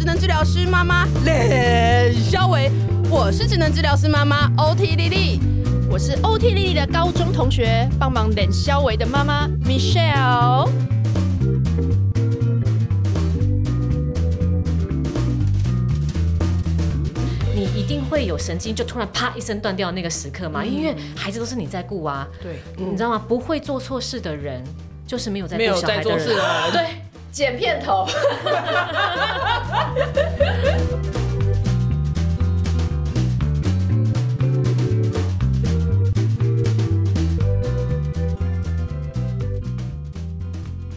职能治疗师妈妈冷肖维，我是职能治疗师妈妈 OT 丽丽，我是 OT 丽丽的高中同学，帮忙冷肖维的妈妈 Michelle。你一定会有神经就突然啪一声断掉那个时刻吗？因为孩子都是你在顾啊，对，你知道吗？不会做错事的人就是没有在没有在做事啊，对。剪片头。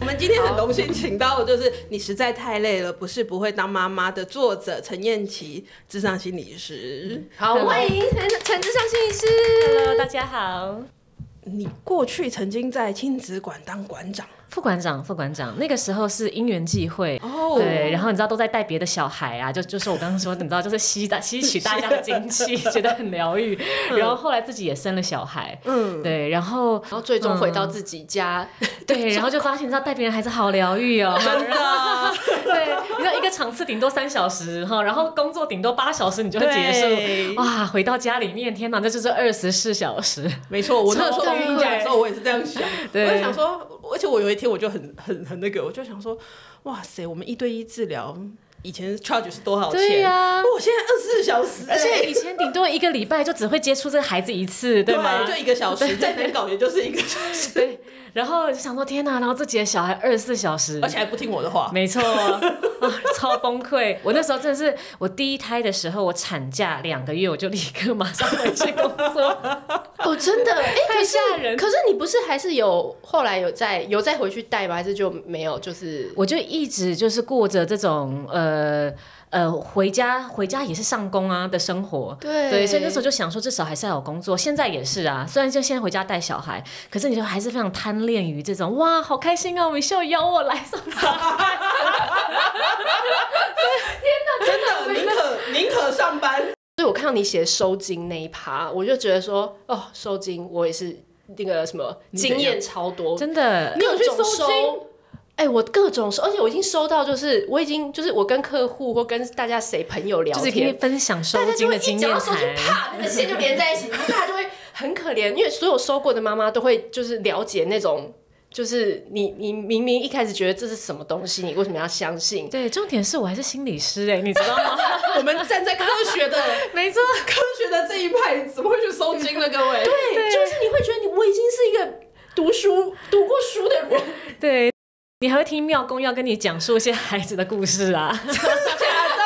我们今天很荣幸请到的就是你实在太累了，不是不会当妈妈的作者陈彦琪，智商心理师。好，欢迎陈陈智商心理师。Hello，大家好。你过去曾经在亲子馆当馆长。副馆长，副馆长，那个时候是因缘际会，oh. 对，然后你知道都在带别的小孩啊，就就是我刚刚说，你知道就是吸大 吸取大家的精气，觉得很疗愈，然后后来自己也生了小孩，嗯，对，然后然后最终回到自己家，嗯、对，然后就发现你知道带别人孩子好疗愈哦，真的，对，你知道一个场次顶多三小时哈，然后工作顶多八小时你就会结束，哇，回到家里面，天哪，这就是二十四小时，没错，我那个时候跟你讲的时候，我也是这样想，对，我想说。而且我有一天我就很很很那个，我就想说，哇塞，我们一对一治疗以前 charge 是多少钱？对呀，我现在二十四小时，而且以前顶多一个礼拜就只会接触这个孩子一次，对吗？就一个小时，再难搞也就是一个小时。对。然后就想说天哪，然后自己的小孩二十四小时，而且还不听我的话，没错，啊，超崩溃。我那时候真的是，我第一胎的时候，我产假两个月，我就立刻马上回去工作。哦，真的，哎，太吓人。可是你不是还是有后来有再有再回去带吗？还是就没有？就是我就一直就是过着这种呃。呃，回家回家也是上工啊的生活，对对，所以那时候就想说，至少还是要有工作。现在也是啊，虽然就现在回家带小孩，可是你就还是非常贪恋于这种哇，好开心啊！我们秀邀我来上班，天哪，真的宁可宁可上班。所以我看到你写收金那一趴，我就觉得说，哦，收金，我也是那个什么经验超多，真的，你有去收惊？哎、欸，我各种收，而且我已经收到，就是我已经就是我跟客户或跟大家谁朋友聊天，就是可以分享收金的经验，然后收惊啪，那个线就连在一起，然后大家就会很可怜，因为所有收过的妈妈都会就是了解那种，就是你你明明一开始觉得这是什么东西，你为什么要相信？对，重点是我还是心理师哎、欸，你知道吗？我们站在科学的，没错，科学的这一派，怎么会去收金呢？各位，对，对就是你会觉得你我已经是一个读书读过书的人，对。你还会听庙公要跟你讲述一些孩子的故事啊？真的 假的？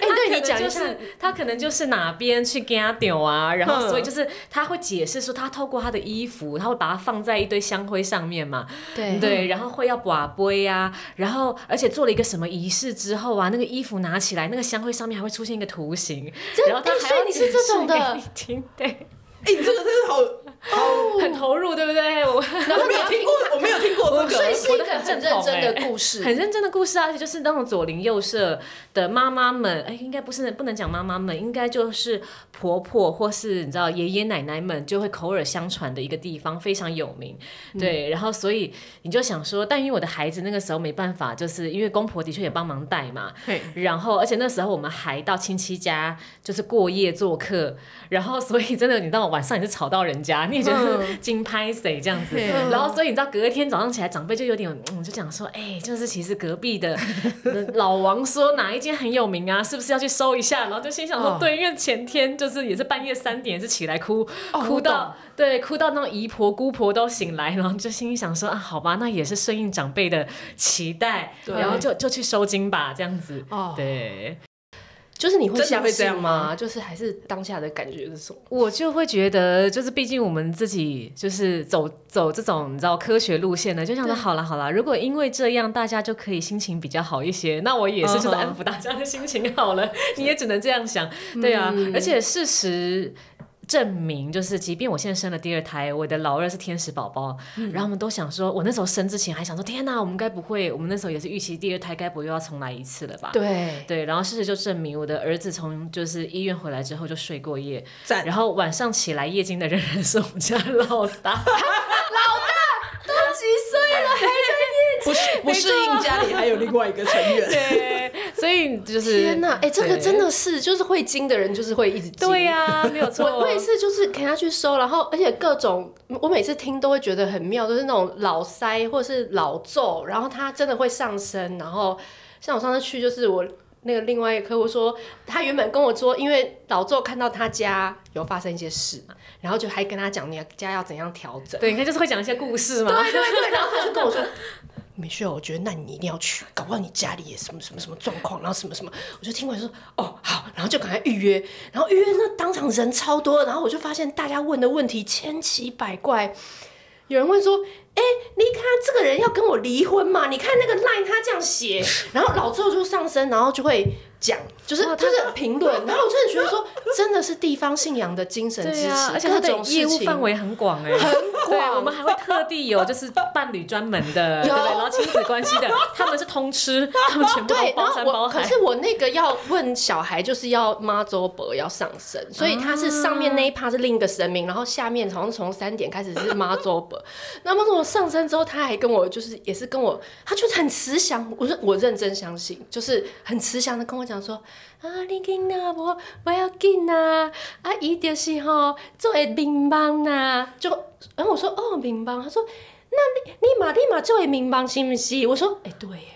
哎，对你讲就是他可能就是哪边去给他丢啊，然后所以就是他会解释说，他透过他的衣服，他会把它放在一堆香灰上面嘛。对对，然后会要把杯啊，然后而且做了一个什么仪式之后啊，那个衣服拿起来，那个香灰上面还会出现一个图形，然后他还要你是这种的，听对。哎，你这个真的好。哦，很投入，对不对？我 然后没有听过，我没有听过这个，所以是一个很认真的故事，很认真的故事啊，而且就是那种左邻右舍的妈妈们，哎，应该不是不能讲妈妈们，应该就是婆婆或是你知道爷爷奶奶们就会口耳相传的一个地方，非常有名。对，然后所以你就想说，但因为我的孩子那个时候没办法，就是因为公婆的确也帮忙带嘛，然后而且那时候我们还到亲戚家就是过夜做客，然后所以真的你知道晚上也是吵到人家。你也觉得金拍谁这样子，嗯、然后所以你知道隔一天早上起来，长辈就有点嗯，就讲说，哎、欸，就是其实隔壁的 老王说哪一间很有名啊，是不是要去搜一下？然后就心想说，哦、对，因为前天就是也是半夜三点是起来哭，哦、哭到对，哭到那种姨婆姑婆都醒来，然后就心里想说啊，好吧，那也是顺应长辈的期待，然后就就去收金吧，这样子，哦、对。就是你会相信吗？就是还是当下的感觉是什么？我就会觉得，就是毕竟我们自己就是走走这种你知道科学路线的，就想说好了好了，如果因为这样大家就可以心情比较好一些，那我也是就是安抚大家的心情好了。你也只能这样想，对啊，而且事实。证明就是，即便我现在生了第二胎，我的老二是天使宝宝，嗯、然后我们都想说，我那时候生之前还想说，天哪，我们该不会，我们那时候也是预期第二胎该不会又要重来一次了吧？对。对，然后事实就证明，我的儿子从就是医院回来之后就睡过夜，然后晚上起来夜惊的人人是我们家老大，老大？都几岁了？还在夜惊，不是不适应家里还有另外一个成员，对。所以就是天哪，哎，这个真的是就是会精的人就是会一直精。对呀，没有错。我我也是，就是给他去收，然后而且各种我每次听都会觉得很妙，都是那种老塞或者是老咒，然后他真的会上升，然后像我上次去就是我。那个另外一个客户说，他原本跟我说，因为老周看到他家有发生一些事嘛，然后就还跟他讲你家要怎样调整。对，应该就是会讲一些故事嘛。对对对，然后他就跟我说没事我觉得那你一定要去，搞不好你家里也什么什么什么状况，然后什么什么，我就听完说，哦好，然后就赶快预约，然后预约那当场人超多，然后我就发现大家问的问题千奇百怪，有人问说。哎、你看这个人要跟我离婚嘛？你看那个 line 他这样写，然后老之后就上身，然后就会讲，就是就是评论，然后我真的觉得说，真的是地方信仰的精神支持，啊、而且他的业务范围很广哎，很广。我们还会特地有就是伴侣专门的，对，然后亲子关系的，他们是通吃，他们全部都包山包海。可是我那个要问小孩，就是要妈周伯要上身，所以他是上面那一趴是另一个神明，然后下面好像从三点开始是妈周伯，那妈祖上身之后，他还跟我就是也是跟我，他就很慈祥，我说我认真相信，就是很慈祥的跟我讲说啊，你囡仔无不要紧呐，啊，伊就是吼做会民帮呐，就然后我说哦民帮，他说那你你嘛你嘛做会民帮是毋是？我说诶、欸、对。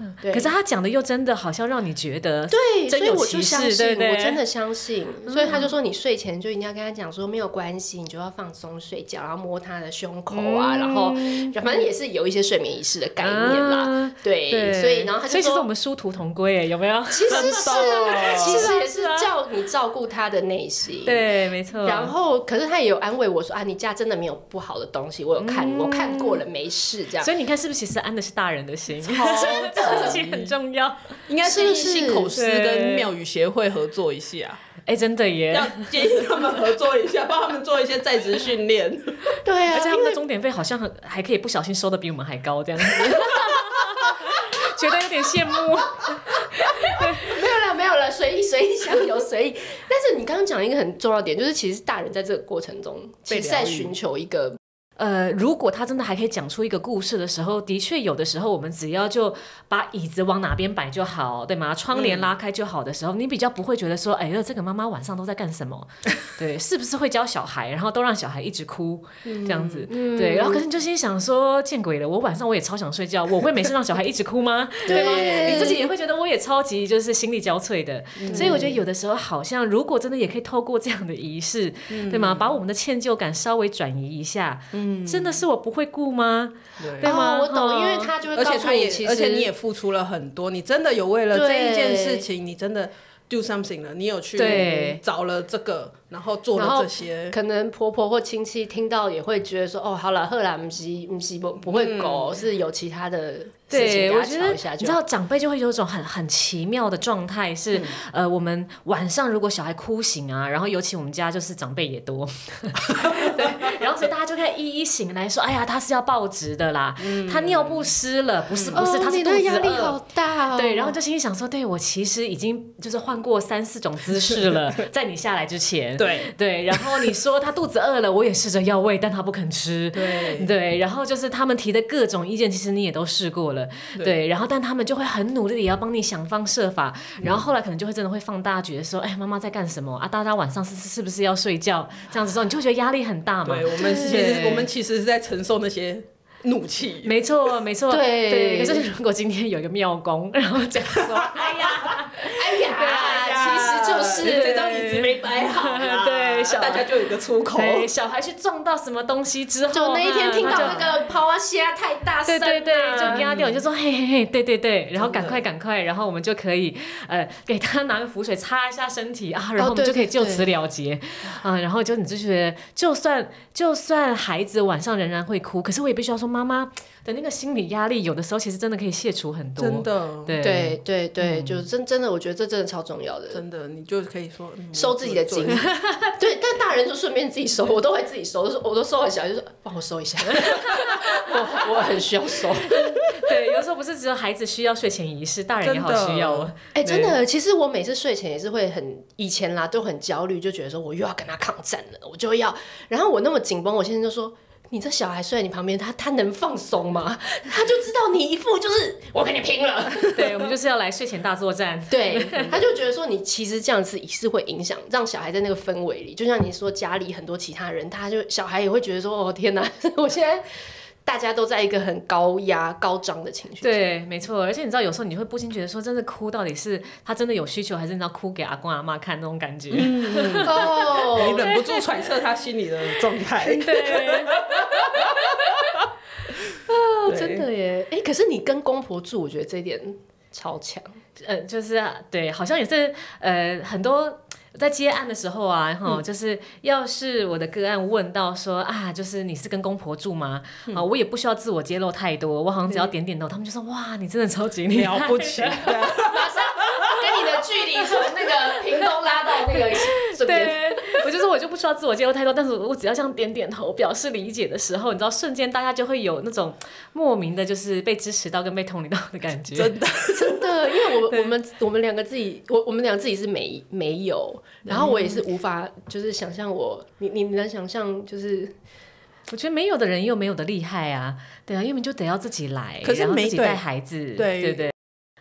嗯，可是他讲的又真的好像让你觉得对，所以我就相信，我真的相信，所以他就说你睡前就一定要跟他讲说没有关系，你就要放松睡觉，然后摸他的胸口啊，然后反正也是有一些睡眠仪式的概念啦，对，所以然后他就说，所以其实我们殊途同归哎，有没有？其实是，其实也是叫 你照顾他的内心，对，没错。然后可是他也有安慰我说啊，你家真的没有不好的东西，我有看，我看过了，没事这样。所以你看是不是其实安的是大人的心？事情很重要，应该是信口师跟庙宇协会合作一下。哎、欸，真的耶！要建议他们合作一下，帮他们做一些在职训练。对啊，而且他们的钟点费好像很还可以不小心收的比我们还高，这样子，觉得有点羡慕。没有了，没有了，随意随意想有随意。但是你刚刚讲一个很重要点，就是其实大人在这个过程中，其实在寻求一个。呃，如果他真的还可以讲出一个故事的时候，的确有的时候我们只要就把椅子往哪边摆就好，对吗？窗帘拉开就好的时候，嗯、你比较不会觉得说，哎呀，这个妈妈晚上都在干什么？对，是不是会教小孩，然后都让小孩一直哭、嗯、这样子？对，然后可是你就心想说，见鬼了，我晚上我也超想睡觉，我会每次让小孩一直哭吗？对吗？你自己也会觉得我也超级就是心力交瘁的，嗯、所以我觉得有的时候好像如果真的也可以透过这样的仪式，嗯、对吗？把我们的歉疚感稍微转移一下。真的是我不会顾吗？对，对吗？哦，我懂，因为他就会告诉你，而且他也，而且你也付出了很多，你真的有为了这一件事情，你真的 do something 了，你有去找了这个。然后做了这些，可能婆婆或亲戚听到也会觉得说，哦，好了，赫兰不是不是不不会狗，是有其他的事情。我觉得你知道长辈就会有一种很很奇妙的状态，是呃，我们晚上如果小孩哭醒啊，然后尤其我们家就是长辈也多，对，所以大家就可以一一醒来说，哎呀，他是要报职的啦，他尿布湿了，不是不是，他是肚子饿，压力好大哦。对，然后就心里想说，对我其实已经就是换过三四种姿势了，在你下来之前。对对，然后你说他肚子饿了，我也试着要喂，但他不肯吃。对对，然后就是他们提的各种意见，其实你也都试过了。对，然后但他们就会很努力的也要帮你想方设法，然后后来可能就会真的会放大，觉得说，哎，妈妈在干什么啊？大家晚上是是不是要睡觉？这样子说，你就会觉得压力很大嘛。对，我们其实我们其实是在承受那些怒气。没错，没错。对对。可是如果今天有一个庙公，然后这样说，哎呀，哎呀，其实就是这张椅子没摆好。大家就有个出口。小孩去撞到什么东西之后，就那一天听到那个抛啊虾太大声，对对对，就压掉，就说嘿嘿嘿，对对对，然后赶快赶快，然后我们就可以呃给他拿个浮水擦一下身体啊，然后我们就可以就此了结啊，然后就你就觉得，就算就算孩子晚上仍然会哭，可是我也必须要说妈妈。的那个心理压力，有的时候其实真的可以卸除很多。真的，对对对对，就真真的，我觉得这真的超重要的。真的，你就可以说收自己的经。对，但大人就顺便自己收，我都会自己收，我都收很小，就说帮我收一下。我我很需要收。对，有时候不是只有孩子需要睡前仪式，大人也好需要。哎，真的，其实我每次睡前也是会很，以前啦都很焦虑，就觉得说我又要跟他抗战了，我就要。然后我那么紧绷，我现在就说。你这小孩睡在你旁边，他他能放松吗？他就知道你一副就是我跟你拼了。对，我们就是要来睡前大作战。对，他就觉得说你其实这样子也是会影响，让小孩在那个氛围里，就像你说家里很多其他人，他就小孩也会觉得说哦天哪，我现在大家都在一个很高压高涨的情绪。对，没错。而且你知道，有时候你会不禁觉得说，真的哭到底是他真的有需求，还是你知道哭给阿公阿妈看那种感觉？嗯、哦，你忍不住揣测他心里的状态。对。哦，真的耶！哎、欸，可是你跟公婆住，我觉得这一点超强。呃，就是、啊、对，好像也是呃，很多在接案的时候啊，哈、嗯，就是要是我的个案问到说啊，就是你是跟公婆住吗？嗯、啊，我也不需要自我揭露太多，我好像只要点点头，嗯、他们就说哇，你真的超级了不起，马上跟你的距离从那个屏东拉到那个对。我就说，我就不需要自我介绍太多，但是我只要这样点点头表示理解的时候，你知道，瞬间大家就会有那种莫名的，就是被支持到跟被同理到的感觉。真的，真的，因为我我们我们两个自己，我我们两个自己是没没有，然后我也是无法就是想象我，你你能想象就是，我觉得没有的人也有没有的厉害啊，对啊，因为你就得要自己来，可是没带孩子，对对对。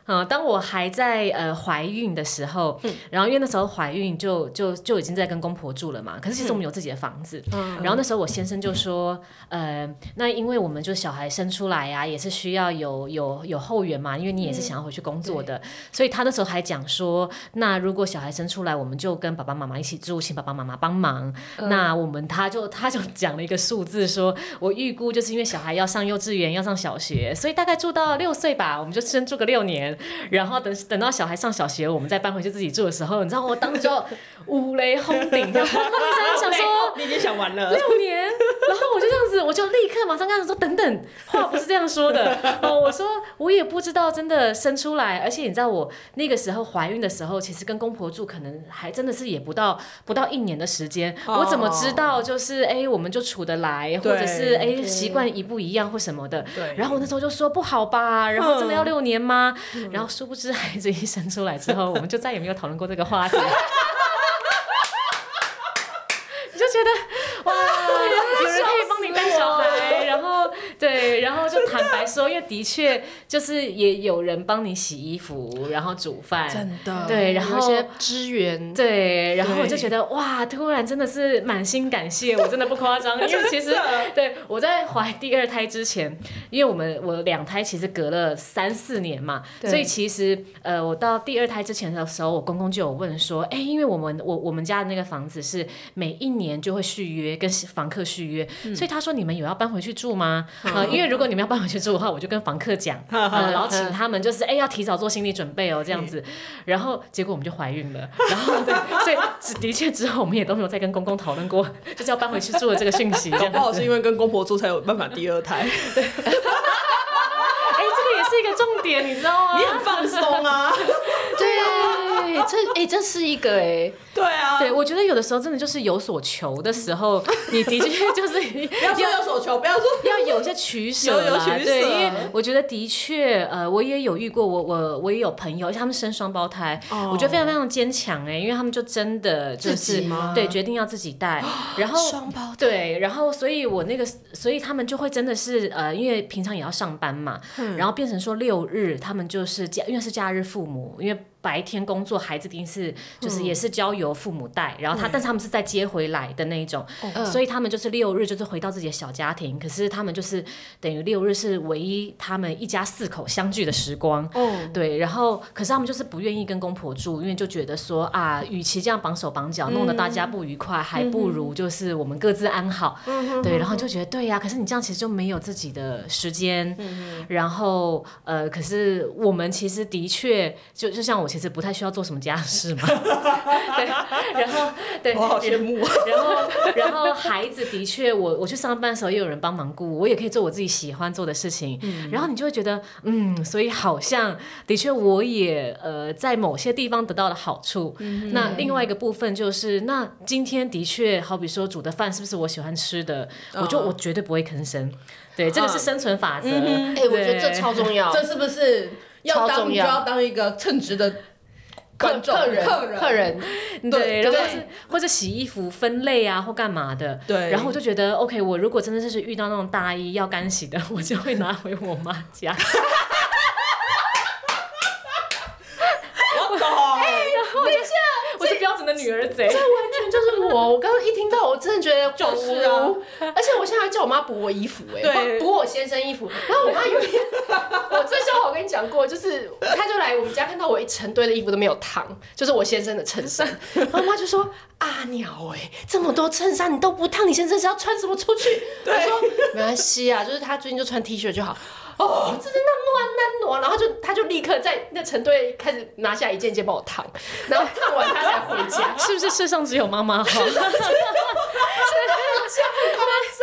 嗯，当我还在呃怀孕的时候，嗯，然后因为那时候怀孕就就就已经在跟公婆住了嘛。可是其实我们有自己的房子，嗯，然后那时候我先生就说，呃，那因为我们就小孩生出来呀，也是需要有有有后援嘛，因为你也是想要回去工作的，所以他那时候还讲说，那如果小孩生出来，我们就跟爸爸妈妈一起住，请爸爸妈妈帮忙。那我们他就他就讲了一个数字，说我预估就是因为小孩要上幼稚园，要上小学，所以大概住到六岁吧，我们就先住个六年。然后等等到小孩上小学，我们再搬回去自己住的时候，你知道我当时就五雷轰顶，然后想说你已经想完了六年，然后我就这样子，我就立刻马上跟他说等等，话不是这样说的。哦，我说我也不知道真的生出来，而且你知道我那个时候怀孕的时候，其实跟公婆住可能还真的是也不到不到一年的时间，我怎么知道就是哎我们就处得来，或者是哎习惯一不一样或什么的，然后我那时候就说不好吧，然后真的要六年吗？然后殊。不知孩子一生出来之后，我们就再也没有讨论过这个话题。你就觉得哇，有人可以帮你带小孩，然后对，然后就坦白说，因为的确就是也有人帮你洗衣服，然后煮饭，真的对，然后支援，对，然后我就觉得哇，突然真的是满心感谢，我真的不夸张，因为其实对我在怀第二胎之前，因为我们我两胎其实隔了三四年嘛，所以其实呃，我到第二胎之前的时候，我公公就有问说，哎，因为我们我我们家的那个房子是每一年就会续约，跟房客续约，所以他说你们有要搬回去住吗？呃，因为如果你们要搬回去住的话，我就跟房客讲，呃，然后请他们就是哎要提早做心理准备哦，这样子，然后结果我们就怀孕了，然后对，所以的确之后我们也都没有再跟公公讨论过，就是要搬回去住的这个讯息，搞不好是因为跟公婆住才有办法第二胎。对 哎，这个也是一个重点，你知道吗？你很放松啊，这哎这是一个哎。对啊，对，我觉得有的时候真的就是有所求的时候，你的确就是要说有所求，不要说要有一些取舍啦。对，因为我觉得的确，呃，我也有遇过，我我我也有朋友，而且他们生双胞胎，我觉得非常非常坚强哎，因为他们就真的就是对决定要自己带，然后双胞对，然后所以我那个，所以他们就会真的是呃，因为平常也要上班嘛，然后变成说六日他们就是假，因为是假日父母，因为。白天工作，孩子一定是就是也是交由父母带，嗯、然后他，但是他们是在接回来的那一种，嗯、所以他们就是六日就是回到自己的小家庭，可是他们就是等于六日是唯一他们一家四口相聚的时光，嗯、对，然后可是他们就是不愿意跟公婆住，因为就觉得说啊，与其这样绑手绑脚，弄得大家不愉快，嗯、还不如就是我们各自安好，嗯、对，然后就觉得对呀、啊，可是你这样其实就没有自己的时间，嗯、然后呃，可是我们其实的确就就像我。其实不太需要做什么家事嘛，对，然后对，我好羡慕。然后然后孩子的确，我我去上班的时候也有人帮忙顾，我也可以做我自己喜欢做的事情。嗯、然后你就会觉得，嗯，所以好像的确我也呃在某些地方得到了好处。嗯、那另外一个部分就是，那今天的确好比说煮的饭是不是我喜欢吃的，哦、我就我绝对不会吭声。对，这个是生存法则。哎、嗯欸，我觉得这超重要。这是不是？要当你就要当一个称职的客人、客人客人，对，然后是或者洗衣服分类啊，或干嘛的。对然后我就觉得，OK，我如果真的是遇到那种大衣要干洗的，我就会拿回我妈家。我懂。等一下，我是标准的女儿贼。这完全就是我。我刚刚一听到，我真的觉得就是啊，而且我现在还叫我妈补我衣服，哎，对补我先生衣服。然后我妈有一天，我最笑话我跟你讲过，就是她就来我们家看到我一成堆的衣服都没有烫，就是我先生的衬衫。然后我妈就说：“阿鸟哎，这么多衬衫你都不烫，你先生是要穿什么出去？” 我说：“没关系啊，就是他最近就穿 T 恤就好。”哦，真的那暖那暖，然后就他就立刻在那成堆开始拿下一件一件帮我烫，然后烫完他才回家，是不是世上只有妈妈好？是很夸张哎！对，然后因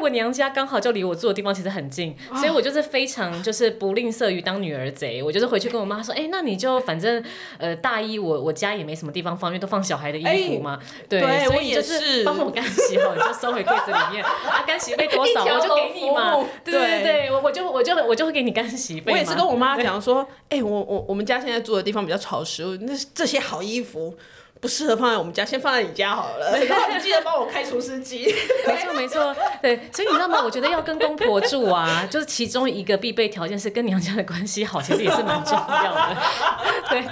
为我娘家刚好就离我住的地方其实很近，所以我就是非常就是不吝啬于当女儿贼。我就是回去跟我妈说，哎、欸，那你就反正呃大衣我我家也没什么地方放，因为都放小孩的衣服嘛。欸、对，对所以就是帮我干洗好，你就收回柜子里面。啊，干洗费多少我就给你嘛。对对对，我我就我就我就会给你干洗费。我也是跟我妈讲说，哎、欸，我我我们家现在住的地方比较潮湿，那这些好衣服。不适合放在我们家，先放在你家好了。然后你记得帮我开除湿机。没错没错，对，所以你知道吗？我觉得要跟公婆住啊，就是其中一个必备条件是跟娘家的关系好，其实也是蛮重要的。对，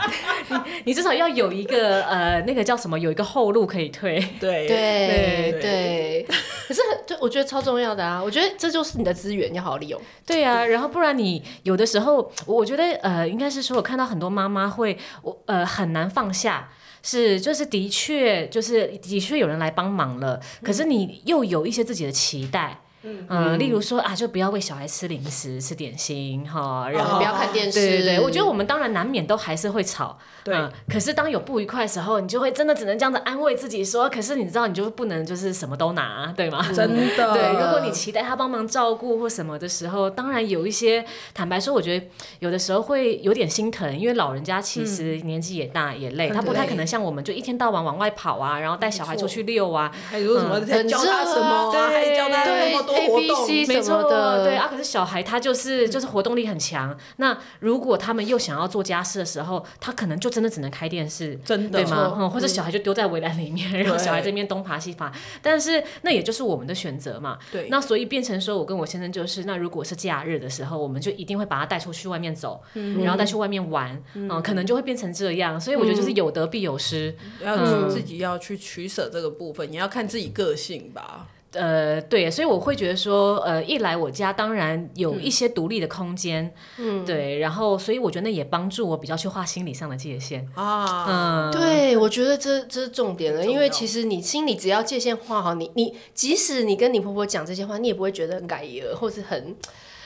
你你至少要有一个呃，那个叫什么，有一个后路可以退。对对对对。可是很，对，我觉得超重要的啊！我觉得这就是你的资源，要好好利用。对啊，然后不然你有的时候，我觉得呃，应该是说我看到很多妈妈会，我呃很难放下。是，就是的确，就是的确有人来帮忙了，可是你又有一些自己的期待。嗯、呃，例如说啊，就不要喂小孩吃零食、吃点心哈，然后、哦、不要看电视。对对对，我觉得我们当然难免都还是会吵，对、呃。可是当有不愉快的时候，你就会真的只能这样子安慰自己说，可是你知道，你就不能就是什么都拿，对吗？真的。对，如果你期待他帮忙照顾或什么的时候，当然有一些，坦白说，我觉得有的时候会有点心疼，因为老人家其实年纪也大也累，嗯、他不太可能像我们就一天到晚往外跑啊，然后带小孩出去遛啊，还有什么、嗯、教他什么、啊，对，还教他那么多活动。没错，对啊，可是小孩他就是就是活动力很强。那如果他们又想要做家事的时候，他可能就真的只能开电视，真的对吗？嗯，或者小孩就丢在围栏里面，然后小孩这边东爬西爬。但是那也就是我们的选择嘛。对。那所以变成说，我跟我先生就是，那如果是假日的时候，我们就一定会把他带出去外面走，然后带去外面玩。嗯，可能就会变成这样。所以我觉得就是有得必有失，要自己要去取舍这个部分，你要看自己个性吧。呃，对，所以我会觉得说，呃，一来我家当然有一些独立的空间，嗯，对，然后所以我觉得那也帮助我比较去画心理上的界限。啊，嗯，对，我觉得这这是重点了，因为其实你心里只要界限画好，你你即使你跟你婆婆讲这些话，你也不会觉得很改了，或是很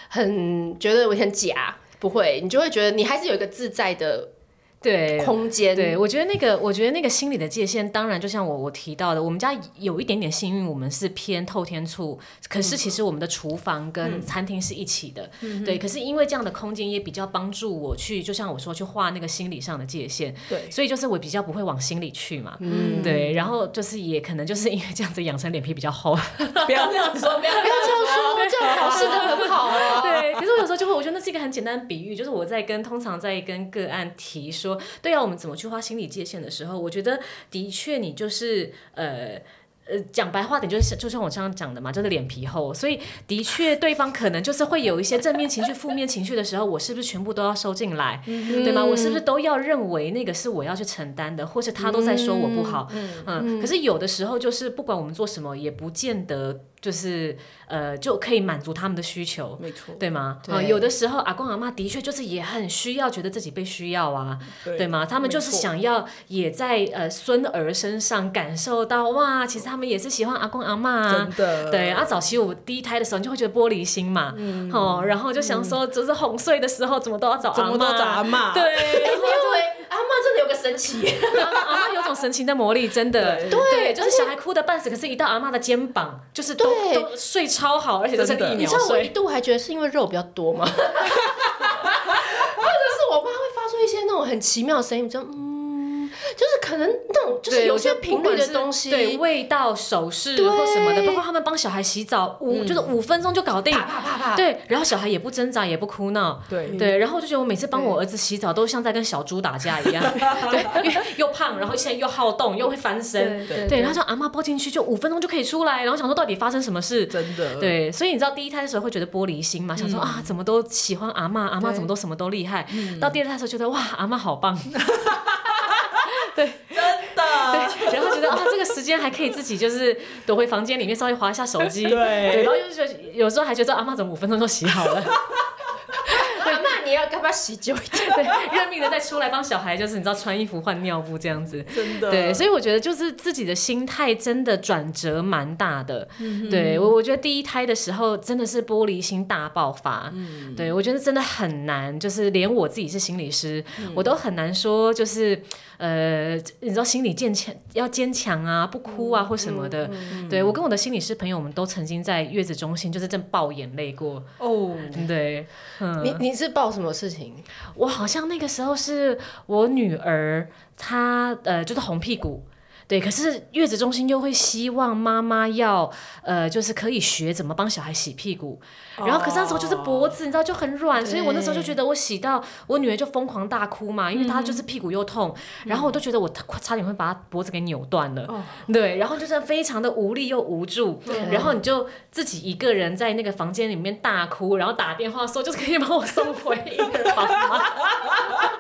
很觉得我很假，不会，你就会觉得你还是有一个自在的。对空间，对，我觉得那个，我觉得那个心理的界限，当然就像我我提到的，我们家有一点点幸运，我们是偏透天厝，可是其实我们的厨房跟餐厅是一起的，嗯、对，可是因为这样的空间也比较帮助我去，就像我说去画那个心理上的界限，对，所以就是我比较不会往心里去嘛，嗯，对，然后就是也可能就是因为这样子养成脸皮比较厚，不要这样说，不要不要这样说，这样考试的很好啊，对，可是我有时候就会，我觉得那是一个很简单的比喻，就是我在跟通常在跟个案提说。对啊，我们怎么去画心理界限的时候，我觉得的确，你就是呃呃，讲白话点，就是就像我刚刚讲的嘛，就是脸皮厚。所以的确，对方可能就是会有一些正面情绪、负面情绪的时候，我是不是全部都要收进来，嗯、对吗？我是不是都要认为那个是我要去承担的，或是他都在说我不好？嗯，嗯，可是有的时候就是不管我们做什么，也不见得。就是呃，就可以满足他们的需求，没错，对吗？啊，有的时候阿公阿妈的确就是也很需要，觉得自己被需要啊，对，对吗？他们就是想要也在呃孙儿身上感受到哇，其实他们也是喜欢阿公阿妈啊，真的。对啊，早期我第一胎的时候，你就会觉得玻璃心嘛，嗯，哦，然后就想说，就是哄睡的时候怎么都要找阿妈，怎么都找阿嬷，对，因为。阿妈真的有个神奇，阿妈有种神奇的魔力，真的。对，对就是小孩哭的半死，可是一到阿妈的肩膀，就是都都睡超好，而且都是一秒睡。你知道我一度还觉得是因为肉比较多吗？或者是我妈会发出一些那种很奇妙的声音，就嗯。就是可能那种就是有些频率的东西，对味道、手势或什么的，包括他们帮小孩洗澡，五就是五分钟就搞定，啪啪啪啪，对，然后小孩也不挣扎，也不哭闹，对。对，然后就觉得我每次帮我儿子洗澡都像在跟小猪打架一样，对，因为又胖，然后现在又好动，又会翻身，对，然后说阿妈抱进去就五分钟就可以出来，然后想说到底发生什么事，真的，对，所以你知道第一胎的时候会觉得玻璃心嘛，想说啊怎么都喜欢阿妈，阿妈怎么都什么都厉害，到第二胎的时候觉得哇阿妈好棒。对，然后觉得啊，这个时间还可以自己就是躲回房间里面稍微划一下手机，对，对，然后又觉得有时候还觉得阿妈怎么五分钟就洗好了。你要干嘛洗久一点？对，认命的再出来帮小孩，就是你知道穿衣服换尿布这样子，真的。对，所以我觉得就是自己的心态真的转折蛮大的。嗯、对我，我觉得第一胎的时候真的是玻璃心大爆发。嗯，对我觉得真的很难，就是连我自己是心理师，嗯、我都很难说，就是呃，你知道心理坚强要坚强啊，不哭啊或什么的。对我跟我的心理师朋友，我们都曾经在月子中心就是正爆眼泪过。哦，对，嗯、你你是爆什么事情？我好像那个时候是我女儿，她呃就是红屁股。对，可是月子中心又会希望妈妈要，呃，就是可以学怎么帮小孩洗屁股，然后可是那时候就是脖子，你知道就很软，所以我那时候就觉得我洗到我女儿就疯狂大哭嘛，因为她就是屁股又痛，然后我都觉得我差点会把她脖子给扭断了，对，然后就是非常的无力又无助，然后你就自己一个人在那个房间里面大哭，然后打电话说就是可以把我送回婴儿房吗？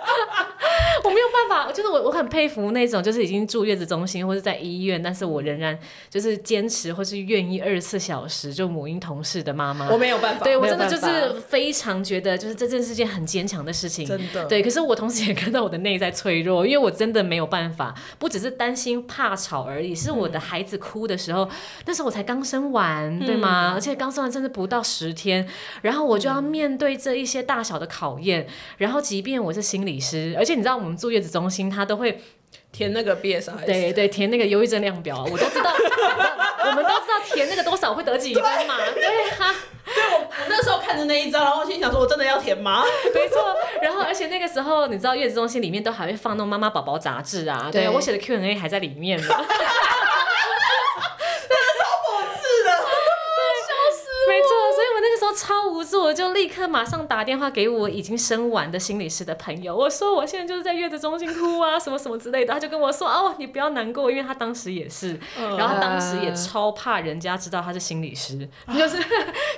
我没有办法，就是我我很佩服那种就是已经住月子中心。或者在医院，但是我仍然就是坚持或是愿意二十四小时就母婴同事的妈妈，我没有办法，对我真的就是非常觉得就是这真是件很坚强的事情，真的，对。可是我同时也看到我的内在脆弱，因为我真的没有办法，不只是担心怕吵而已，是我的孩子哭的时候，嗯、那时候我才刚生完，对吗？嗯、而且刚生完甚至不到十天，然后我就要面对这一些大小的考验，然后即便我是心理师，而且你知道我们住月子中心，他都会。填那个 BSI，对对，填那个忧郁症量表，我都知道，我们都知道填那个多少会得几分嘛，对啊，对我我那时候看着那一张，然后心想说，我真的要填吗？没错，然后而且那个时候，你知道月子中心里面都还会放那种妈妈宝宝杂志啊，对，我写的 Q&A 还在里面呢。超无助，我就立刻马上打电话给我已经生完的心理师的朋友，我说我现在就是在月子中心哭啊，什么什么之类的，他就跟我说哦，你不要难过，因为他当时也是，然后他当时也超怕人家知道他是心理师，就是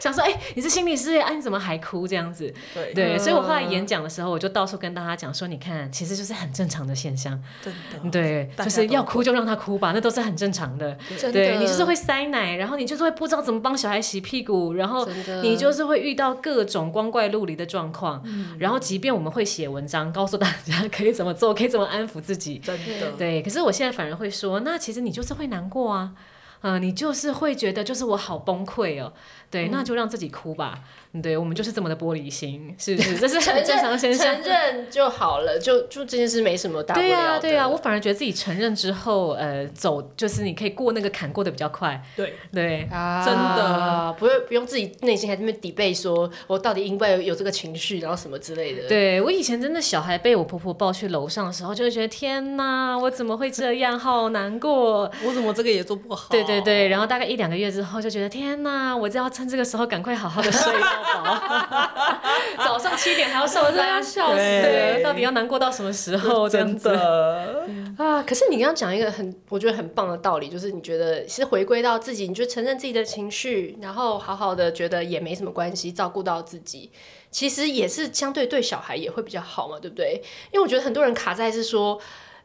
想说哎，你是心理师，哎，你怎么还哭这样子？对。对，所以我后来演讲的时候，我就到处跟大家讲说，你看，其实就是很正常的现象，真的，对，就是要哭。就让他哭吧，那都是很正常的，对，你就是会塞奶，然后你就是会不知道怎么帮小孩洗屁股，然后你就。就是会遇到各种光怪陆离的状况，嗯、然后即便我们会写文章告诉大家可以怎么做，可以怎么安抚自己，真的对。可是我现在反而会说，那其实你就是会难过啊，嗯、呃，你就是会觉得就是我好崩溃哦，对，嗯、那就让自己哭吧。对，我们就是这么的玻璃心，是不是？这是很正常的现象。承认就好了，就就这件事没什么大不了的。对啊，对呀，我反而觉得自己承认之后，呃，走就是你可以过那个坎过得比较快。对对啊，真的不用不用自己内心还在那边 debate 说，我到底应该有有这个情绪，然后什么之类的。对，我以前真的小孩被我婆婆抱去楼上的时候，就会觉得天哪，我怎么会这样，好难过。我怎么这个也做不好？对对对，然后大概一两个月之后，就觉得天哪，我就要趁这个时候赶快好好的睡。早上七点还要上班，要笑死！到底要难过到什么时候？真的啊！可是你刚刚讲一个很，我觉得很棒的道理，就是你觉得是回归到自己，你就承认自己的情绪，然后好好的觉得也没什么关系，照顾到自己，其实也是相对对小孩也会比较好嘛，对不对？因为我觉得很多人卡在是说。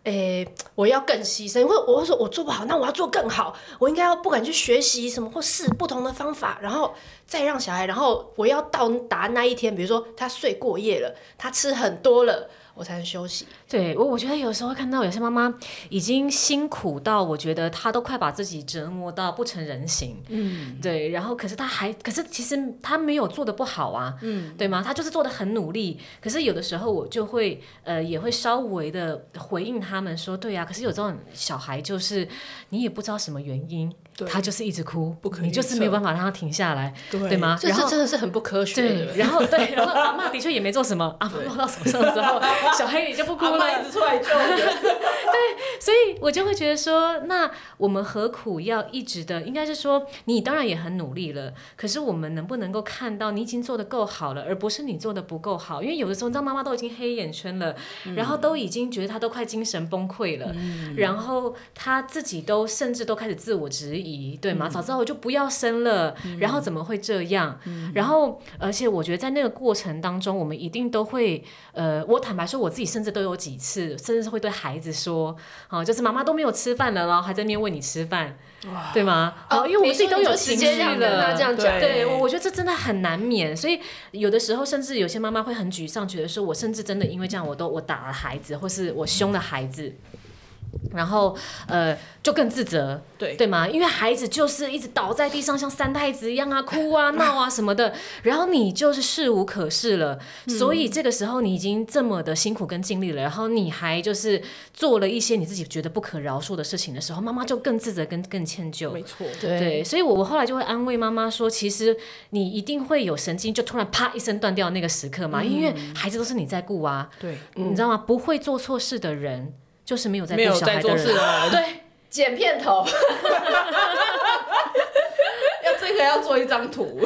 诶、欸，我要更牺牲，因为我会说我做不好，那我要做更好，我应该要不敢去学习什么，或试不同的方法，然后再让小孩，然后我要到达那一天，比如说他睡过夜了，他吃很多了。我才能休息。对，我我觉得有时候看到有些妈妈已经辛苦到，我觉得她都快把自己折磨到不成人形。嗯，对。然后，可是她还，可是其实她没有做的不好啊。嗯，对吗？她就是做的很努力。可是有的时候我就会，呃，也会稍微的回应他们说，对呀、啊。可是有这种小孩，就是你也不知道什么原因。他就是一直哭，不可你就是没有办法让他停下来，对对吗？这是真的是很不科学。对，然后对，然后阿嬷的确也没做什么，阿嬷到什么时候之后，小黑也就不哭了，阿一直出来救人。对，所以我就会觉得说，那我们何苦要一直的？应该是说，你当然也很努力了，可是我们能不能够看到你已经做的够好了，而不是你做的不够好？因为有的时候，你知道妈妈都已经黑眼圈了，嗯、然后都已经觉得她都快精神崩溃了，嗯、然后她自己都甚至都开始自我质疑，对吗？嗯、早知道我就不要生了，嗯、然后怎么会这样？嗯、然后，而且我觉得在那个过程当中，我们一定都会，呃，我坦白说，我自己甚至都有几次，甚至是会对孩子说。好，就是妈妈都没有吃饭了，然后还在那边喂你吃饭，对吗？哦，因为我们自己都有情绪了，这样讲，对，我我觉得这真的很难免，所以有的时候甚至有些妈妈会很沮丧，觉得说我甚至真的因为这样，我都我打了孩子，或是我凶了孩子。然后，呃，就更自责，对对吗？因为孩子就是一直倒在地上，像三太子一样啊，哭啊、闹啊什么的。然后你就是事无可事了，嗯、所以这个时候你已经这么的辛苦跟尽力了，然后你还就是做了一些你自己觉得不可饶恕的事情的时候，妈妈就更自责，跟更歉疚。没错，对，对。所以我我后来就会安慰妈妈说，其实你一定会有神经就突然啪一声断掉那个时刻嘛，嗯、因为孩子都是你在顾啊，对，你知道吗？不会做错事的人。就是没有在没有小孩的人，对，剪片头，要这个要做一张图。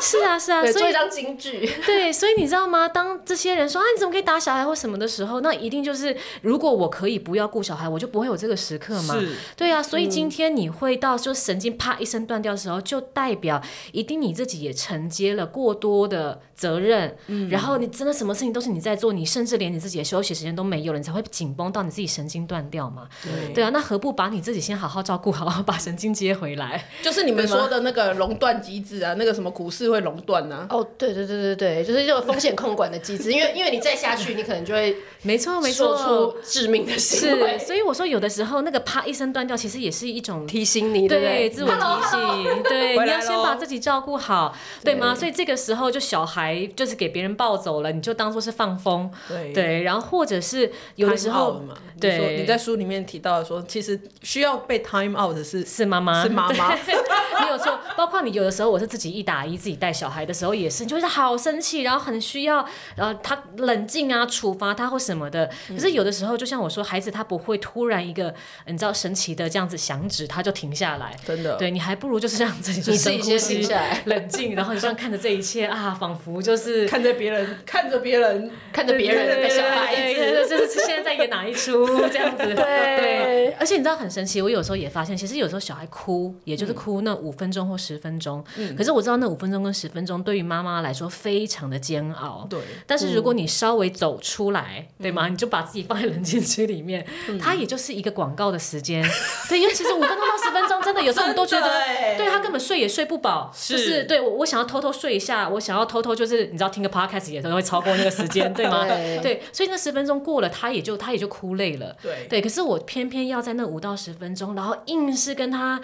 是 啊是啊，做一张京剧。对，所以你知道吗？当这些人说啊，你怎么可以打小孩或什么的时候，那一定就是如果我可以不要顾小孩，我就不会有这个时刻嘛。是，对啊。所以今天你会到就神经啪一声断掉的时候，就代表一定你自己也承接了过多的责任。嗯。然后你真的什么事情都是你在做，你甚至连你自己的休息时间都没有了，你才会紧绷到你自己神经断掉嘛。对。对啊，那何不把你自己先好好照顾好，把神经接回来？就是你们说的那个熔断机制啊，那个什么股市。会熔断呢？哦，对对对对对，就是这个风险控管的机制，因为因为你再下去，你可能就会没错没错，致命的行为。所以我说，有的时候那个啪一声断掉，其实也是一种提醒你，对自我提醒，对，你要先把自己照顾好，对吗？所以这个时候就小孩就是给别人抱走了，你就当做是放风，对，然后或者是有的时候，对，你在书里面提到说，其实需要被 time out 的是是妈妈，是妈妈，没有错。包括你有的时候，我是自己一打一自己。带小孩的时候也是，你就是好生气，然后很需要，呃，他冷静啊，处罚他或什么的。可是有的时候，就像我说，孩子他不会突然一个，你知道神奇的这样子响指，他就停下来。真的，对，你还不如就是让 自己就深呼吸，停下来，冷静，然后你这样看着这一切啊，仿佛就是看着别人，看着别人，看着别人的小孩子，就是现在在演哪一出这样子。对，对，而且你知道很神奇，我有时候也发现，其实有时候小孩哭，也就是哭那五分钟或十分钟。嗯。可是我知道那五分钟跟十分钟对于妈妈来说非常的煎熬，对。但是如果你稍微走出来，对吗？你就把自己放在冷静区里面，它也就是一个广告的时间，对。因为其实五分钟到十分钟，真的有时候你都觉得，对他根本睡也睡不饱，就是对我我想要偷偷睡一下，我想要偷偷就是你知道听个 podcast 也都会超过那个时间，对吗？对。所以那十分钟过了，他也就他也就哭累了，对对。可是我偏偏要在那五到十分钟，然后硬是跟他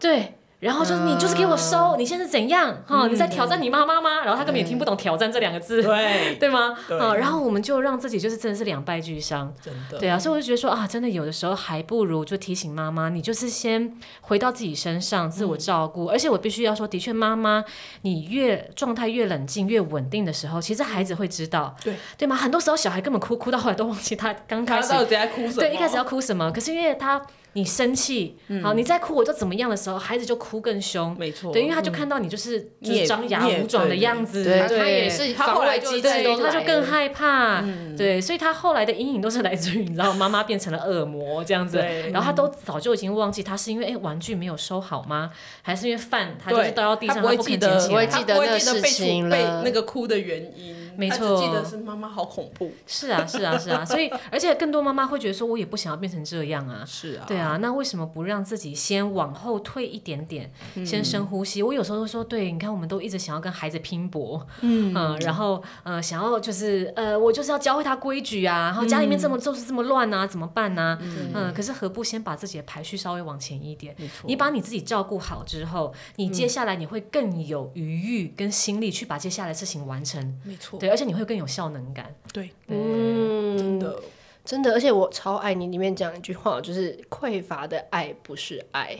对。然后就是你就是给我收，你现在是怎样？哈，你在挑战你妈妈吗？然后他根本也听不懂“挑战”这两个字，对 对吗？啊，然后我们就让自己就是真的是两败俱伤，真的。对啊，所以我就觉得说啊，真的有的时候还不如就提醒妈妈，你就是先回到自己身上，自我照顾。而且我必须要说，的确，妈妈你越状态越冷静、越稳定的时候，其实孩子会知道，对对吗？很多时候小孩根本哭哭到后来都忘记他刚开始在哭什么，对，一开始要哭什么，可是因为他。你生气，好，你再哭我就怎么样的时候，孩子就哭更凶，没错，对，因为他就看到你就是就是张牙舞爪的样子，对，他也是，他后来机制，他就更害怕，对，所以他后来的阴影都是来自于你知道妈妈变成了恶魔这样子，然后他都早就已经忘记他是因为哎玩具没有收好吗？还是因为饭他就是倒到地上他不肯捡起来，不会记得那个事情被那个哭的原因。没错，记得是妈妈好恐怖。是啊，是啊，是啊，所以而且更多妈妈会觉得说，我也不想要变成这样啊。是啊，对啊，那为什么不让自己先往后退一点点，先深呼吸？我有时候会说，对，你看，我们都一直想要跟孩子拼搏，嗯，然后呃，想要就是呃，我就是要教会他规矩啊，然后家里面这么就是这么乱啊，怎么办呢？嗯，可是何不先把自己的排序稍微往前一点？你把你自己照顾好之后，你接下来你会更有余裕跟心力去把接下来的事情完成。没错，对。而且你会更有效能感，对，嗯，真的，真的，而且我超爱你里面讲一句话，就是匮乏的爱不是爱，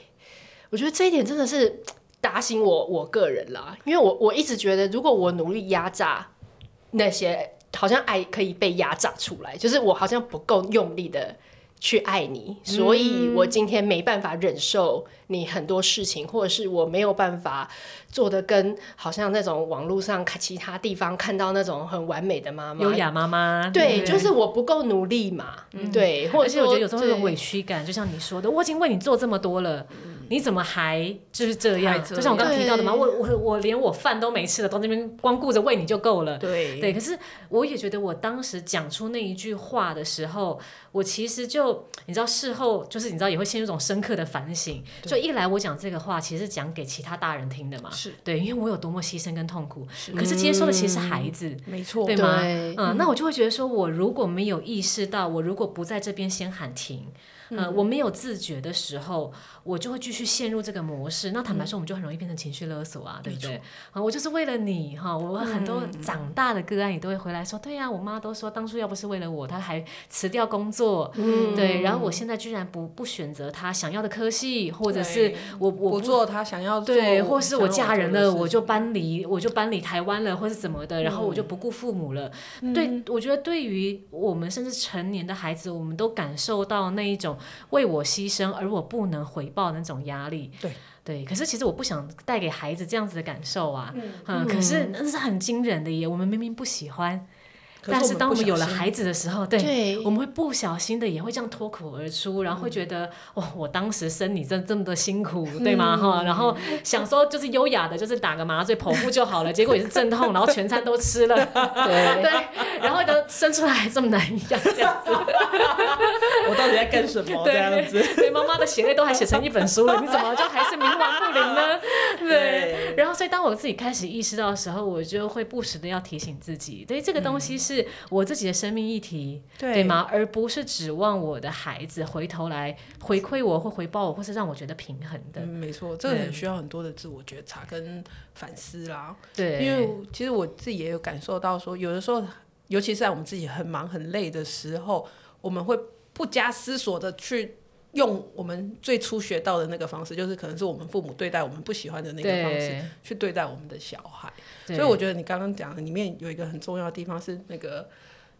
我觉得这一点真的是打醒我我个人啦，因为我我一直觉得，如果我努力压榨那些好像爱可以被压榨出来，就是我好像不够用力的去爱你，所以我今天没办法忍受你很多事情，或者是我没有办法。做的跟好像那种网络上看其他地方看到那种很完美的妈妈，优雅妈妈，对，就是我不够努力嘛，嗯、对，或者是我觉得有时候有委屈感，就像你说的，我已经为你做这么多了，嗯、你怎么还就是这样？就像我刚刚提到的嘛，我我我连我饭都没吃了，到那边光顾着喂你就够了，对对。可是我也觉得，我当时讲出那一句话的时候，我其实就你知道，事后就是你知道也会陷入一种深刻的反省。就一来我讲这个话，其实是讲给其他大人听的嘛。是对，因为我有多么牺牲跟痛苦，可是接收的其实是孩子，嗯、没错，对吗？对嗯，那我就会觉得说，我如果没有意识到，我如果不在这边先喊停。呃，我没有自觉的时候，我就会继续陷入这个模式。那坦白说，我们就很容易变成情绪勒索啊，嗯、对不对？啊，我就是为了你哈，我很多长大的个案也都会回来说，对呀、啊，我妈都说当初要不是为了我，她还辞掉工作，嗯，对，然后我现在居然不不选择她想要的科系，或者是我我不，不做她想要做，对，或是我嫁人了，我就搬离，我就搬离台湾了，或是怎么的，然后我就不顾父母了。嗯、对，我觉得对于我们甚至成年的孩子，我们都感受到那一种。为我牺牲，而我不能回报的那种压力，对。对。可是其实我不想带给孩子这样子的感受啊，嗯，嗯，可是那是很惊人的耶。我们明明不喜欢。但是当我们有了孩子的时候，对，对，我们会不小心的也会这样脱口而出，然后会觉得，哦，我当时生你这这么多辛苦，对吗？哈，然后想说就是优雅的，就是打个麻醉剖腹就好了，结果也是阵痛，然后全餐都吃了，对。对，然后呢，生出来这么难养，这样子，我到底在干什么？这样子，对，妈妈的血泪都还写成一本书了，你怎么就还是冥顽不灵呢？对，然后所以当我自己开始意识到的时候，我就会不时的要提醒自己，对这个东西是。我自己的生命议题，对，对吗？而不是指望我的孩子回头来回馈我或回报我，或是让我觉得平衡的。嗯，没错，这个很需要很多的自我觉察跟反思啦。对，因为其实我自己也有感受到说，有的时候，尤其是在我们自己很忙很累的时候，我们会不加思索的去用我们最初学到的那个方式，就是可能是我们父母对待我们不喜欢的那个方式对去对待我们的小孩。所以我觉得你刚刚讲的里面有一个很重要的地方是那个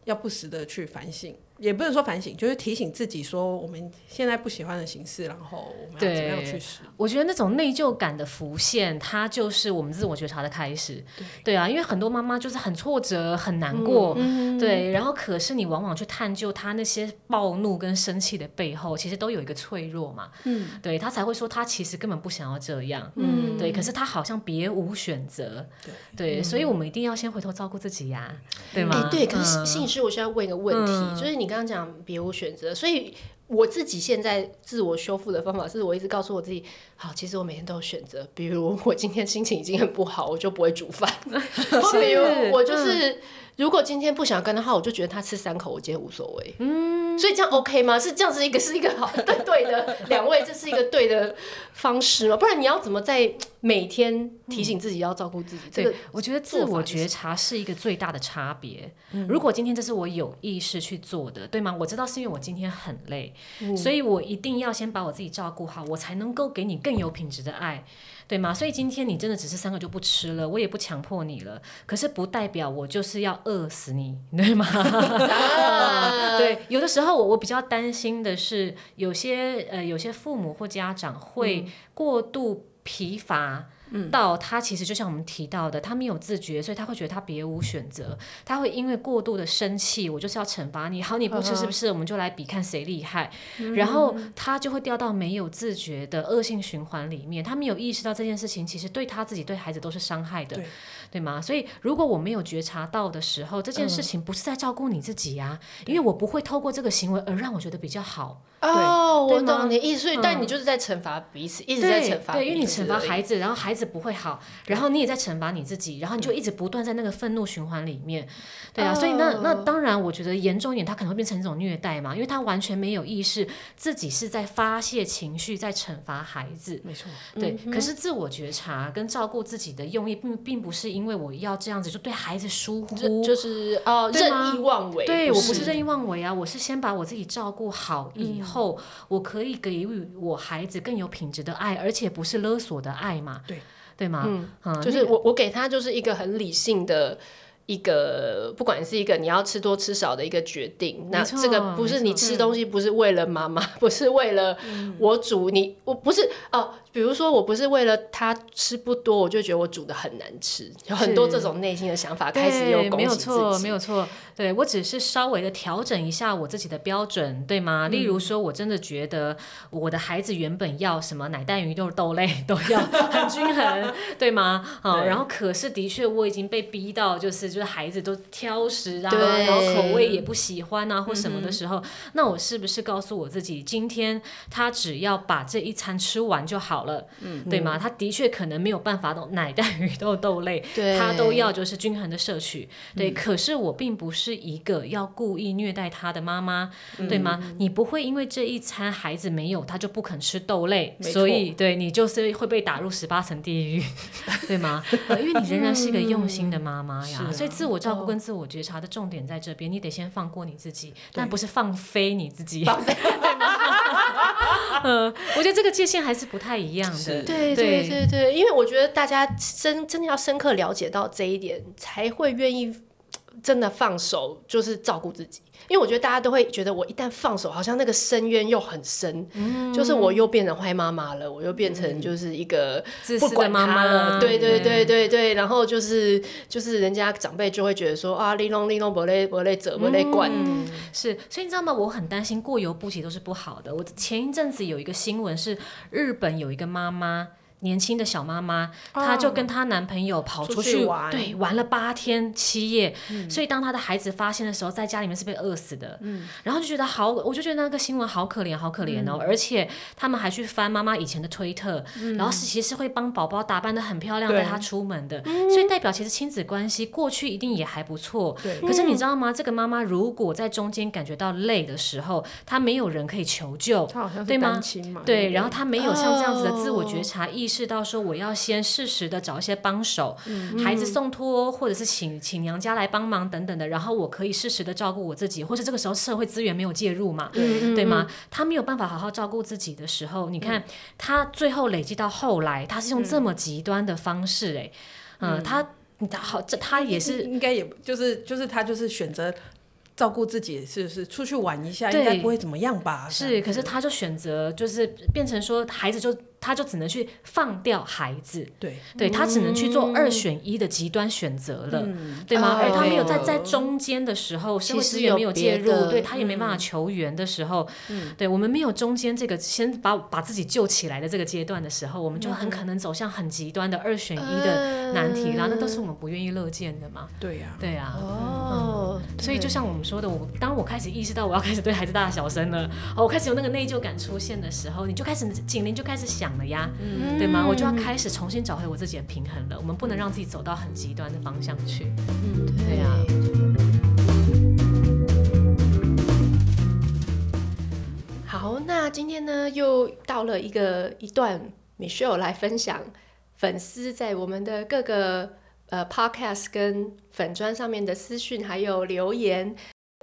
要不时的去反省。也不能说反省，就是提醒自己说我们现在不喜欢的形式，然后我们要怎么样去试。我觉得那种内疚感的浮现，它就是我们自我觉察的开始。对，对啊，因为很多妈妈就是很挫折、很难过，嗯、对，然后可是你往往去探究她那些暴怒跟生气的背后，其实都有一个脆弱嘛。嗯，对，她才会说她其实根本不想要这样。嗯，对，可是她好像别无选择。对，对，所以我们一定要先回头照顾自己呀，对吗？欸、对，可是心理师，我现在问一个问题，嗯、就是你。刚刚讲别无选择，所以我自己现在自我修复的方法是我一直告诉我自己，好，其实我每天都有选择。比如我今天心情已经很不好，我就不会煮饭。或比如我就是。嗯如果今天不想跟的话，我就觉得他吃三口，我今天无所谓。嗯，所以这样 OK 吗？是这样子一个是一个好 对对的 两位，这是一个对的方式吗？不然你要怎么在每天提醒自己要照顾自己？嗯、这个我觉得自我觉察是一个最大的差别。嗯、如果今天这是我有意识去做的，对吗？我知道是因为我今天很累，嗯、所以我一定要先把我自己照顾好，我才能够给你更有品质的爱。对吗？所以今天你真的只是三个就不吃了，我也不强迫你了。可是不代表我就是要饿死你，对吗？对，有的时候我我比较担心的是，有些呃有些父母或家长会过度疲乏。到他其实就像我们提到的，他没有自觉，所以他会觉得他别无选择。他会因为过度的生气，我就是要惩罚你。好，你不吃 是不是？我们就来比看谁厉害。然后他就会掉到没有自觉的恶性循环里面。他没有意识到这件事情其实对他自己、对孩子都是伤害的，对，吗？所以如果我没有觉察到的时候，这件事情不是在照顾你自己呀，因为我不会透过这个行为而让我觉得比较好。哦，我懂你的意思，但你就是在惩罚彼此，一直在惩罚。对，因为你惩罚孩子，然后孩子。子不会好，然后你也在惩罚你自己，然后你就一直不断在那个愤怒循环里面，对啊，所以那那当然，我觉得严重一点，他可能会变成一种虐待嘛，因为他完全没有意识自己是在发泄情绪，在惩罚孩子，没错，对。可是自我觉察跟照顾自己的用意，并并不是因为我要这样子就对孩子疏忽，就是哦任意妄为，对，我不是任意妄为啊，我是先把我自己照顾好以后，我可以给予我孩子更有品质的爱，而且不是勒索的爱嘛，对。对吗？嗯，嗯，就是我我给他就是一个很理性的一个，不管是一个你要吃多吃少的一个决定。那这个不是你吃东西，不是为了妈妈，不是为了我煮你，我不是哦。比如说，我不是为了他吃不多，我就觉得我煮的很难吃，有很多这种内心的想法开始有。没有错，没有错。对，我只是稍微的调整一下我自己的标准，对吗？例如说，我真的觉得我的孩子原本要什么奶蛋鱼肉豆类都要很均衡，对吗？啊，然后可是的确我已经被逼到，就是就是孩子都挑食啊，然后口味也不喜欢啊，或什么的时候，那我是不是告诉我自己，今天他只要把这一餐吃完就好？好了，嗯，对吗？他的确可能没有办法懂奶蛋鱼豆豆类，对，他都要就是均衡的摄取，对。可是我并不是一个要故意虐待他的妈妈，对吗？你不会因为这一餐孩子没有，他就不肯吃豆类，所以对你就是会被打入十八层地狱，对吗？因为你仍然是一个用心的妈妈呀，所以自我照顾跟自我觉察的重点在这边，你得先放过你自己，但不是放飞你自己，对吗？嗯，我觉得这个界限还是不太一样的。对对对。对，因为我觉得大家真真的要深刻了解到这一点，才会愿意真的放手，就是照顾自己。因为我觉得大家都会觉得，我一旦放手，好像那个深渊又很深，嗯、就是我又变成坏妈妈了，我又变成就是一个不管他了。对对对对对，然后就是就是人家长辈就会觉得说啊，你弄你弄不累不累折不累管。嗯，是，所以你知道吗？我很担心过犹不及都是不好的。我前一阵子有一个新闻是，日本有一个妈妈。年轻的小妈妈，她就跟她男朋友跑出去，玩，对，玩了八天七夜。嗯、所以当她的孩子发现的时候，在家里面是被饿死的。嗯、然后就觉得好，我就觉得那个新闻好可怜，好可怜哦。嗯、而且他们还去翻妈妈以前的推特，嗯、然后是其实是会帮宝宝打扮的很漂亮带她出门的。所以代表其实亲子关系过去一定也还不错。对可是你知道吗？这个妈妈如果在中间感觉到累的时候，她没有人可以求救，对吗？对，然后她没有像这样子的自我觉察意识。意识到说我要先适时的找一些帮手，嗯、孩子送托或者是请请娘家来帮忙等等的，然后我可以适时的照顾我自己，或者这个时候社会资源没有介入嘛，嗯、对吗？他没有办法好好照顾自己的时候，你看、嗯、他最后累积到后来，他是用这么极端的方式、欸，哎、嗯，嗯，他好，这他也是应该也就是就是他就是选择。照顾自己是是出去玩一下，应该不会怎么样吧？是，可是他就选择就是变成说，孩子就他就只能去放掉孩子，对，对他只能去做二选一的极端选择了，对吗？而他没有在在中间的时候，社会资源没有介入，对他也没办法求援的时候，嗯。对我们没有中间这个先把把自己救起来的这个阶段的时候，我们就很可能走向很极端的二选一的难题，然后那都是我们不愿意乐见的嘛。对呀，对呀，哦，所以就像我们说。说的我，当我开始意识到我要开始对孩子大小声了，哦，我开始有那个内疚感出现的时候，你就开始警铃就开始响了呀，嗯、对吗？我就要开始重新找回我自己的平衡了。我们不能让自己走到很极端的方向去。嗯，对呀。好，那今天呢，又到了一个一段，Michelle 来分享粉丝在我们的各个呃 Podcast 跟粉砖上面的私讯还有留言。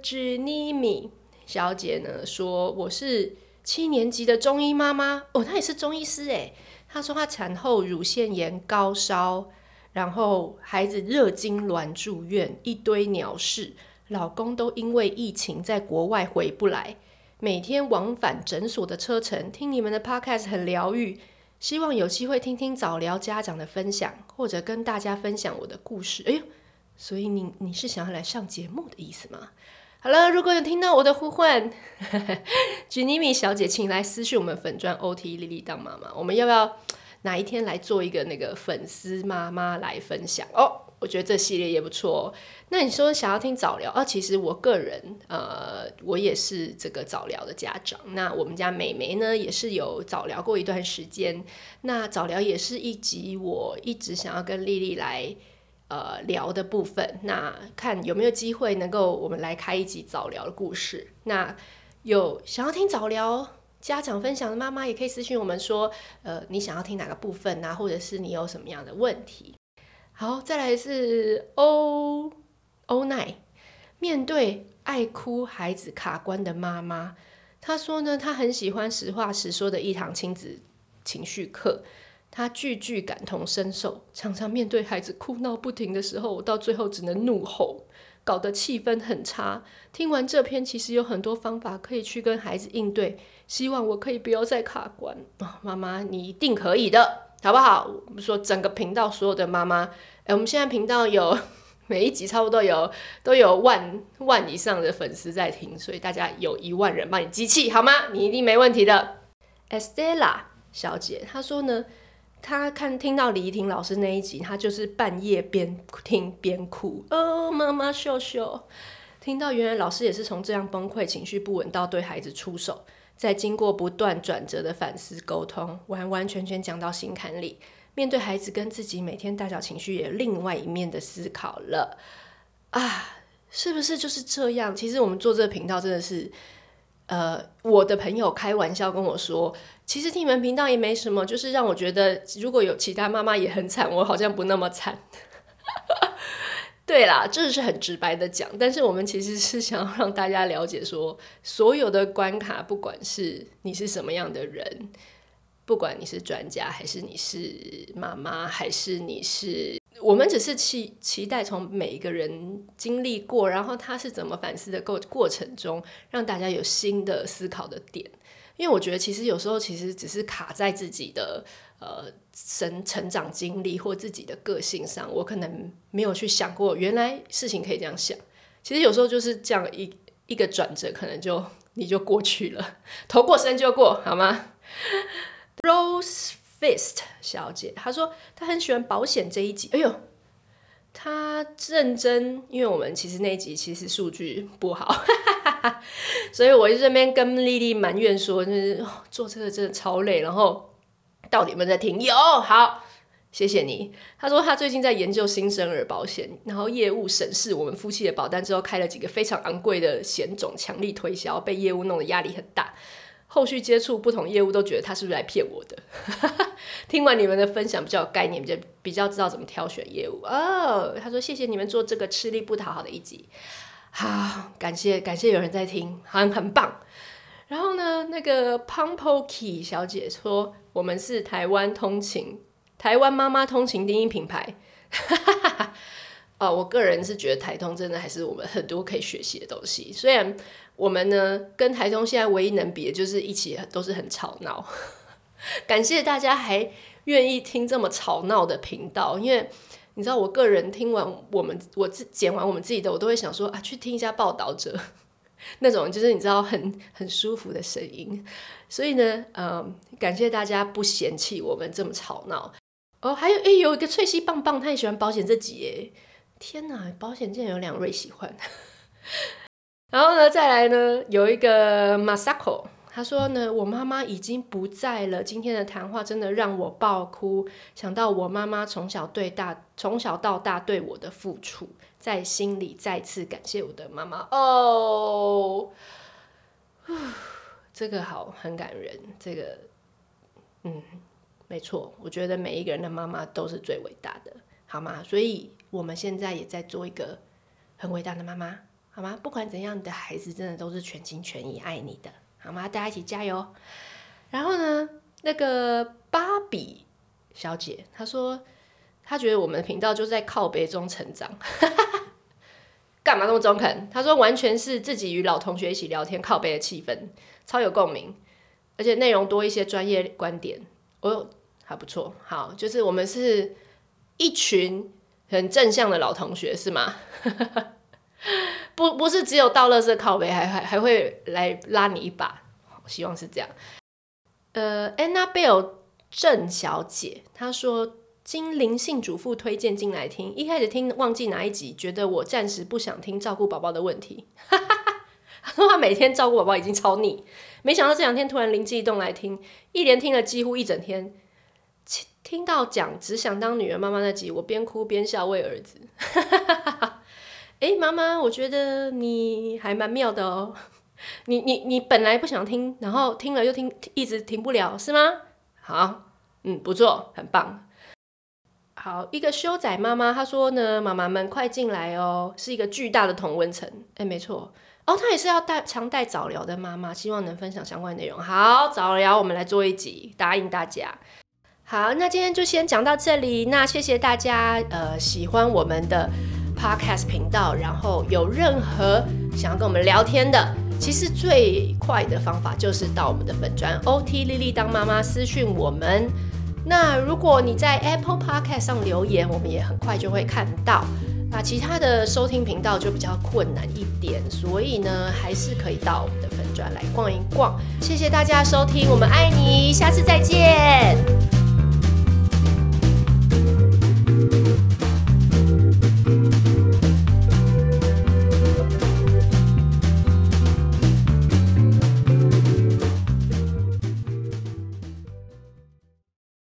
Jenny 小姐呢说：“我是七年级的中医妈妈哦，她也是中医师诶。她说她产后乳腺炎高烧，然后孩子热痉挛住院，一堆鸟事，老公都因为疫情在国外回不来，每天往返诊所的车程，听你们的 podcast 很疗愈，希望有机会听听早疗家长的分享，或者跟大家分享我的故事。哎呦，所以你你是想要来上节目的意思吗？”好了，如果有听到我的呼唤，Jinimi 小姐，请来私讯我们粉专 OT 丽丽当妈妈。我们要不要哪一天来做一个那个粉丝妈妈来分享哦？我觉得这系列也不错。那你说想要听早疗啊？其实我个人呃，我也是这个早疗的家长。那我们家美眉呢，也是有早疗过一段时间。那早疗也是一集我一直想要跟丽丽来呃聊的部分。那看有没有机会能够我们来开一集早聊的故事。那有想要听早聊家长分享的妈妈，也可以私讯我们说，呃，你想要听哪个部分啊？或者是你有什么样的问题？好，再来是欧欧奈，面对爱哭孩子卡关的妈妈，她说呢，她很喜欢实话实说的一堂亲子情绪课，她句句感同身受，常常面对孩子哭闹不停的时候，我到最后只能怒吼，搞得气氛很差。听完这篇，其实有很多方法可以去跟孩子应对，希望我可以不要再卡关啊，妈妈，你一定可以的。好不好？我们说整个频道所有的妈妈，哎，我们现在频道有 每一集差不多有都有万万以上的粉丝在听，所以大家有一万人帮你集气好吗？你一定没问题的。Estella 小姐她说呢，他看听到李怡婷老师那一集，他就是半夜边听边哭，哦，妈妈秀秀，听到原来老师也是从这样崩溃、情绪不稳到对孩子出手。在经过不断转折的反思沟通，完完全全讲到心坎里，面对孩子跟自己每天大小情绪也另外一面的思考了啊，是不是就是这样？其实我们做这个频道真的是，呃，我的朋友开玩笑跟我说，其实听你们频道也没什么，就是让我觉得如果有其他妈妈也很惨，我好像不那么惨。对啦，这是很直白的讲，但是我们其实是想要让大家了解说，所有的关卡，不管是你是什么样的人，不管你是专家，还是你是妈妈，还是你是，我们只是期期待从每一个人经历过，然后他是怎么反思的过过程中，让大家有新的思考的点。因为我觉得，其实有时候其实只是卡在自己的。呃，成成长经历或自己的个性上，我可能没有去想过，原来事情可以这样想。其实有时候就是这样一一个转折，可能就你就过去了，头过身就过，好吗？Rose Fist 小姐她说她很喜欢保险这一集，哎呦，她认真，因为我们其实那一集其实数据不好，所以我就这边跟丽丽埋怨说，就是做这个真的超累，然后。到底有没有在听？有，好，谢谢你。他说他最近在研究新生儿保险，然后业务审视我们夫妻的保单之后，开了几个非常昂贵的险种，强力推销，被业务弄得压力很大。后续接触不同业务，都觉得他是不是来骗我的？听完你们的分享，比较有概念，比较比较知道怎么挑选业务哦。他说谢谢你们做这个吃力不讨好的一集，好，感谢感谢有人在听，很很棒。然后呢，那个 Pumpoki 小姐说，我们是台湾通勤，台湾妈妈通勤第一品牌。哦，我个人是觉得台通真的还是我们很多可以学习的东西。虽然我们呢跟台通现在唯一能比的就是一起都是很吵闹。感谢大家还愿意听这么吵闹的频道，因为你知道，我个人听完我们我自剪完我们自己的，我都会想说啊，去听一下报道者。那种就是你知道很很舒服的声音，所以呢，嗯，感谢大家不嫌弃我们这么吵闹哦。还有诶，有一个翠西棒棒，他也喜欢保险这集耶。天哪，保险竟然有两位喜欢。然后呢，再来呢，有一个 Masako。他说呢，我妈妈已经不在了。今天的谈话真的让我爆哭，想到我妈妈从小对大，从小到大对我的付出，在心里再次感谢我的妈妈。哦，这个好，很感人。这个，嗯，没错，我觉得每一个人的妈妈都是最伟大的，好吗？所以我们现在也在做一个很伟大的妈妈，好吗？不管怎样，你的孩子真的都是全心全意爱你的。好吗？大家一起加油。然后呢，那个芭比小姐她说，她觉得我们的频道就在靠背中成长。干嘛那么中肯？她说完全是自己与老同学一起聊天，靠背的气氛超有共鸣，而且内容多一些专业观点，哦，还不错。好，就是我们是一群很正向的老同学，是吗？不，不是只有倒垃圾靠北，还还还会来拉你一把，希望是这样。呃，Annabelle 郑小姐她说，经灵性主妇推荐进来听，一开始听忘记哪一集，觉得我暂时不想听照顾宝宝的问题。他说他每天照顾宝宝已经超腻，没想到这两天突然灵机一动来听，一连听了几乎一整天。听到讲只想当女人妈妈那集，我边哭边笑喂儿子。哎，妈妈，我觉得你还蛮妙的哦。你你你本来不想听，然后听了又听，一直停不了，是吗？好，嗯，不错，很棒。好，一个修仔妈妈她说呢，妈妈们快进来哦，是一个巨大的同温层。哎，没错，哦，她也是要带常带早疗的妈妈，希望能分享相关内容。好，早疗我们来做一集，答应大家。好，那今天就先讲到这里。那谢谢大家，呃，喜欢我们的 podcast 频道，然后有任何想要跟我们聊天的，其实最快的方法就是到我们的粉专 OT 丽丽当妈妈私讯我们。那如果你在 Apple Podcast 上留言，我们也很快就会看到。那其他的收听频道就比较困难一点，所以呢，还是可以到我们的粉专来逛一逛。谢谢大家收听，我们爱你，下次再见。